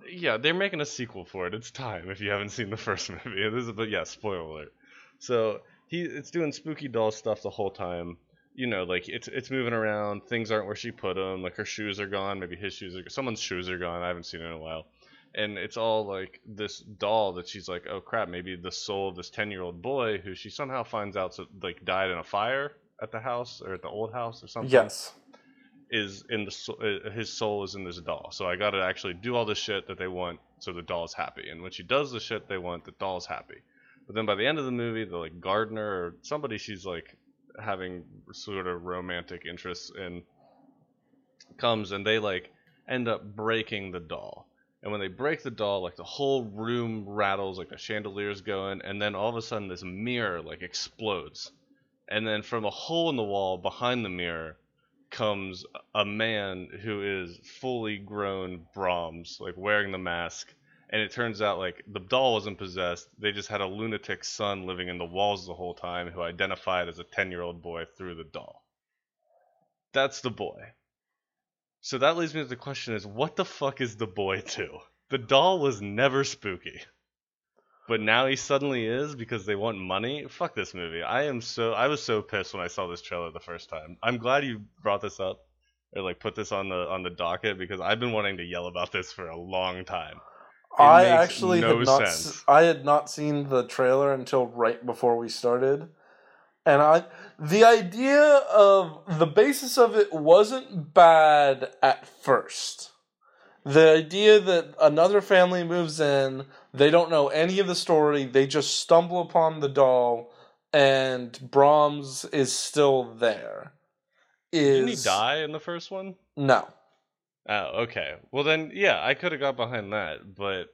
Yeah, they're making a sequel for it. It's time if you haven't seen the first movie. This is, but yeah, spoiler alert. So he it's doing spooky doll stuff the whole time. You know, like it's it's moving around. Things aren't where she put them. Like her shoes are gone. Maybe his shoes are. Someone's shoes are gone. I haven't seen it in a while. And it's all like this doll that she's like, oh crap, maybe the soul of this ten year old boy who she somehow finds out so, like died in a fire at the house or at the old house or something Yes. is in the uh, his soul is in this doll. So I got to actually do all the shit that they want so the doll's happy. And when she does the shit they want, the doll's happy. But then by the end of the movie, the like gardener or somebody she's like having sort of romantic interests in comes and they like end up breaking the doll. And when they break the doll, like the whole room rattles, like the chandelier's going, and then all of a sudden this mirror like explodes. And then from a hole in the wall behind the mirror comes a man who is fully grown Brahms, like wearing the mask. And it turns out like the doll wasn't possessed. They just had a lunatic son living in the walls the whole time who identified as a 10 year old boy through the doll. That's the boy. So that leads me to the question is what the fuck is the boy two? The doll was never spooky. But now he suddenly is because they want money. Fuck this movie. I am so I was so pissed when I saw this trailer the first time. I'm glad you brought this up or like put this on the on the docket because I've been wanting to yell about this for a long time. I actually no had not. sense. I had not seen the trailer until right before we started, and I the idea of the basis of it wasn't bad at first. The idea that another family moves in, they don't know any of the story, they just stumble upon the doll, and Brahms is still there. Is Didn't he die in the first one? No. Oh, okay. Well then, yeah, I could have got behind that, but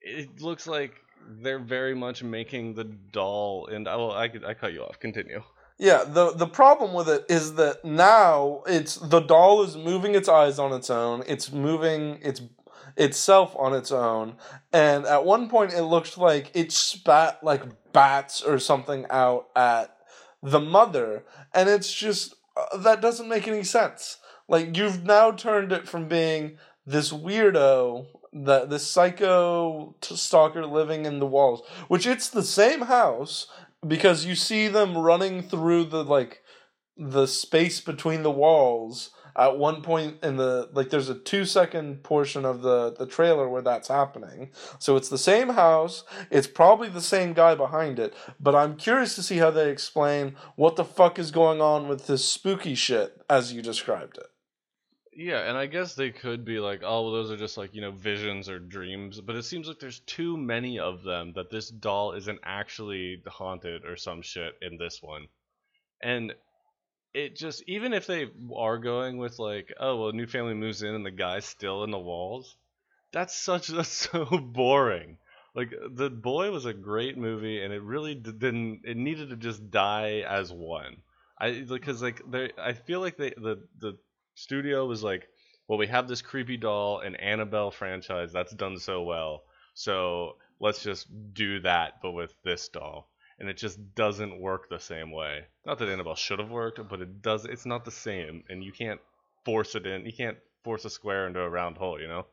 it looks like they're very much making the doll. And I will, I could, I cut you off. Continue. Yeah, the the problem with it is that now it's the doll is moving its eyes on its own. It's moving its itself on its own. And at one point it looked like it spat like bats or something out at the mother and it's just uh, that doesn't make any sense. Like you've now turned it from being this weirdo that this psycho stalker living in the walls, which it's the same house because you see them running through the like the space between the walls at one point in the like there's a two second portion of the the trailer where that's happening. So it's the same house it's probably the same guy behind it but i'm curious to see how they explain what the fuck is going on with this spooky shit as you described it Yeah, and I guess they could be like, oh, well, those are just like, you know, visions or dreams. But it seems like there's too many of them that this doll isn't actually haunted or some shit in this one. And it just, even if they are going with like, oh, well, new family moves in and the guy's still in the walls, that's such, [LAUGHS] that's so boring. Like, The Boy was a great movie and it really didn't, it needed to just die as one. I because like they, I feel like they the the studio was like, well, we have this creepy doll and Annabelle franchise that's done so well, so let's just do that, but with this doll. And it just doesn't work the same way. Not that Annabelle should have worked, but it does. It's not the same, and you can't force it in. You can't force a square into a round hole. You know.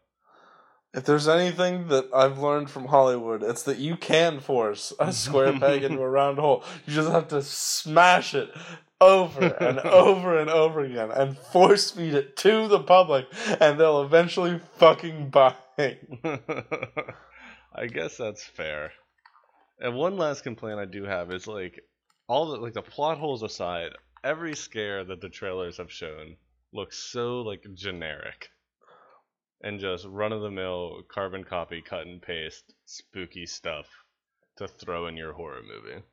If there's anything that I've learned from Hollywood, it's that you can force a square peg into a round hole. You just have to smash it over and [LAUGHS] over and over again and force feed it to the public, and they'll eventually fucking buy. [LAUGHS] I guess that's fair. And one last complaint I do have is like all the like the plot holes aside, every scare that the trailers have shown looks so like generic and just run of the mill carbon copy cut and paste spooky stuff to throw in your horror movie.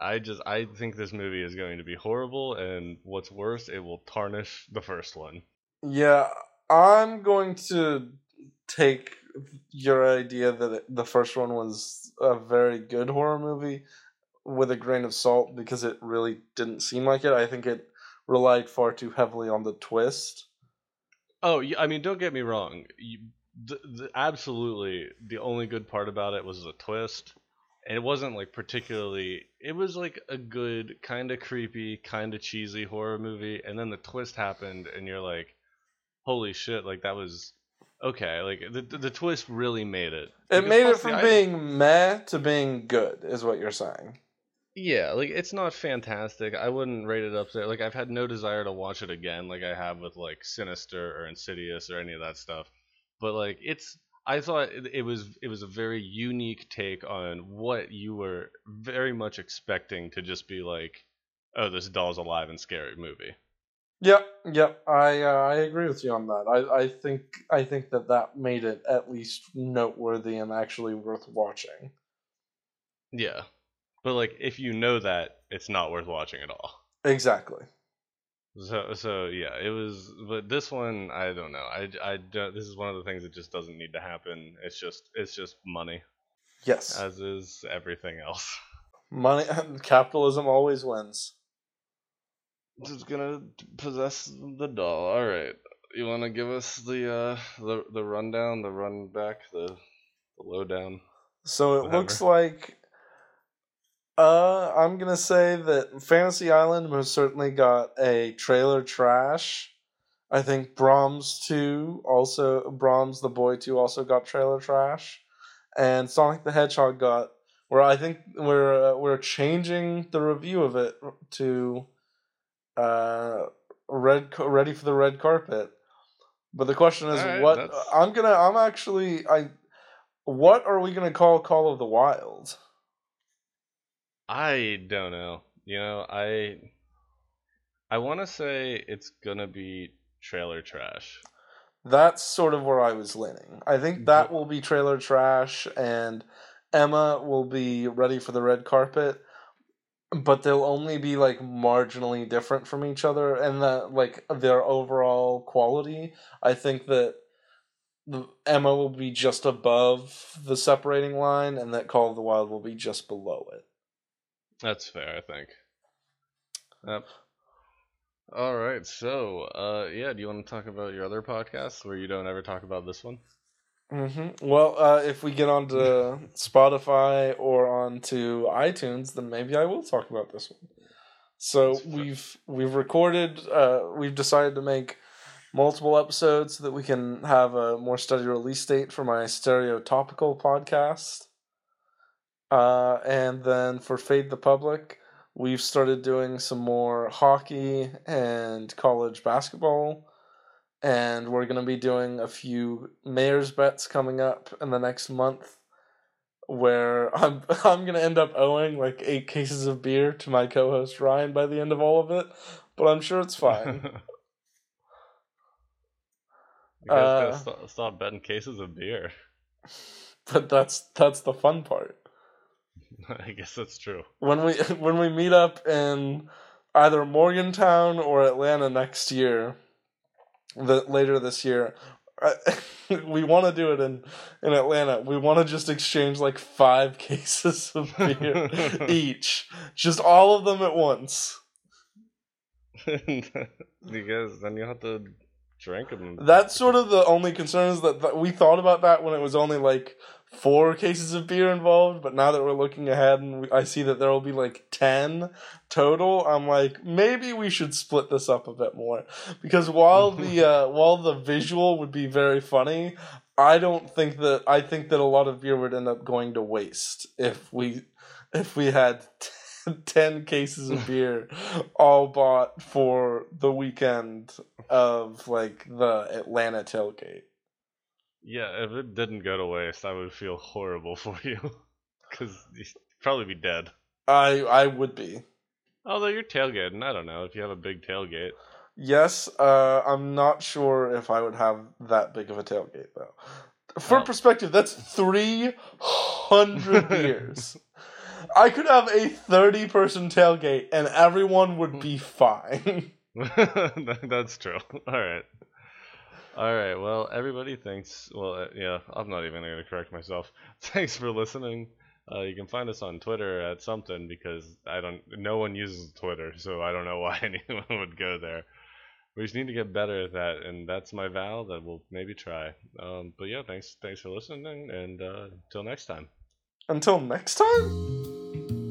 I just I think this movie is going to be horrible and what's worse it will tarnish the first one. Yeah, I'm going to take your idea that the first one was a very good horror movie with a grain of salt because it really didn't seem like it. I think it relied far too heavily on the twist. Oh, I mean, don't get me wrong. You, the, the, absolutely, the only good part about it was the twist. And it wasn't like particularly. It was like a good, kind of creepy, kind of cheesy horror movie. And then the twist happened, and you're like, "Holy shit!" Like that was okay. Like the the, the twist really made it. It made it from being meh to being good, is what you're saying. Yeah, like it's not fantastic. I wouldn't rate it up there. Like I've had no desire to watch it again, like I have with like Sinister or Insidious or any of that stuff. But like it's, I thought it, it was it was a very unique take on what you were very much expecting to just be like, oh, this doll's alive and scary movie. Yep, yep. I uh, I agree with you on that. I, I think I think that that made it at least noteworthy and actually worth watching. Yeah, but like, if you know that, it's not worth watching at all. Exactly. So so yeah, it was. But this one, I don't know. I I don't. This is one of the things that just doesn't need to happen. It's just it's just money. Yes. As is everything else. Money, and [LAUGHS] capitalism always wins. Just gonna possess the doll. All right. You want to give us the uh the the rundown, the run back, the the lowdown? So it whatever. looks like uh, I'm gonna say that Fantasy Island most certainly got a trailer trash. I think Brahms two also Brahms the Boy two also got trailer trash, and Sonic the Hedgehog got where I think we're uh, we're changing the review of it to uh red ready for the red carpet. But the question is, right, what that's... I'm gonna I'm actually I what are we gonna call Call of the Wild? I don't know. You know, I I want to say it's gonna be trailer trash. That's sort of where I was leaning. I think mm-hmm. that will be trailer trash, and Emma will be ready for the red carpet, but they'll only be like marginally different from each other, and that like their overall quality. I think that Emma will be just above the separating line, and that Call of the Wild will be just below it. That's fair, I think. Yep. All right, so uh, yeah, do you want to talk about your other podcasts where you don't ever talk about this one? Mm-hmm. Well, uh, if we get onto [LAUGHS] Spotify or onto iTunes, then maybe I will talk about this one. So we've we've recorded. Uh, we've decided to make multiple episodes so that we can have a more steady release date for my stereo topical podcast. Uh, and then for Fade the Public, we've started doing some more hockey and college basketball. And we're going to be doing a few mayor's bets coming up in the next month where [LAUGHS] I'm I'm going to end up owing like eight cases of beer to my co-host Ryan by the end of all of it, but I'm sure it's fine. [LAUGHS] [LAUGHS] you guys uh, stop, stop betting cases of beer. But that's that's the fun part. [LAUGHS] I guess that's true. When we [LAUGHS] when we meet up in either Morgantown or Atlanta next year, the, later this year, [LAUGHS] we want to do it in in Atlanta. We want to just exchange like five cases of beer each, just all of them at once. because then you have to drink them. That's sort of the only concern is that, that we thought about that when it was only like four cases of beer involved, but now that we're looking ahead and we, I see that there will be like 10 total, I'm like, maybe we should split this up a bit more. Because while the, [LAUGHS] uh, while the visual would be very funny, I don't think that, I think that a lot of beer would end up going to waste if we, if we had 10 [LAUGHS] cases of beer [LAUGHS] all bought for the weekend of like the Atlanta tailgate. Yeah, if it didn't go to waste, I would feel horrible [LAUGHS] for you. Because you'd probably be dead. I I would be. Although you're tailgating, I don't know if you have a big tailgate. Yes, uh, I'm not sure if I would have that big of a tailgate though. For Oh. perspective, that's three hundred [LAUGHS] beers. I could have a thirty person tailgate and everyone would be [LAUGHS] fine. That's true. All right. All right. Well, everybody, thanks. Well, uh, yeah, I'm not even going to correct myself. [LAUGHS] Thanks for listening. Uh, you can find us on Twitter at something because I don't. No one uses Twitter, so I don't know [LAUGHS] why anyone would go there. We just need to get better at that, and that's my vow that we'll maybe try. Um, but yeah, thanks. Thanks for listening, and uh, until next time. Until next time.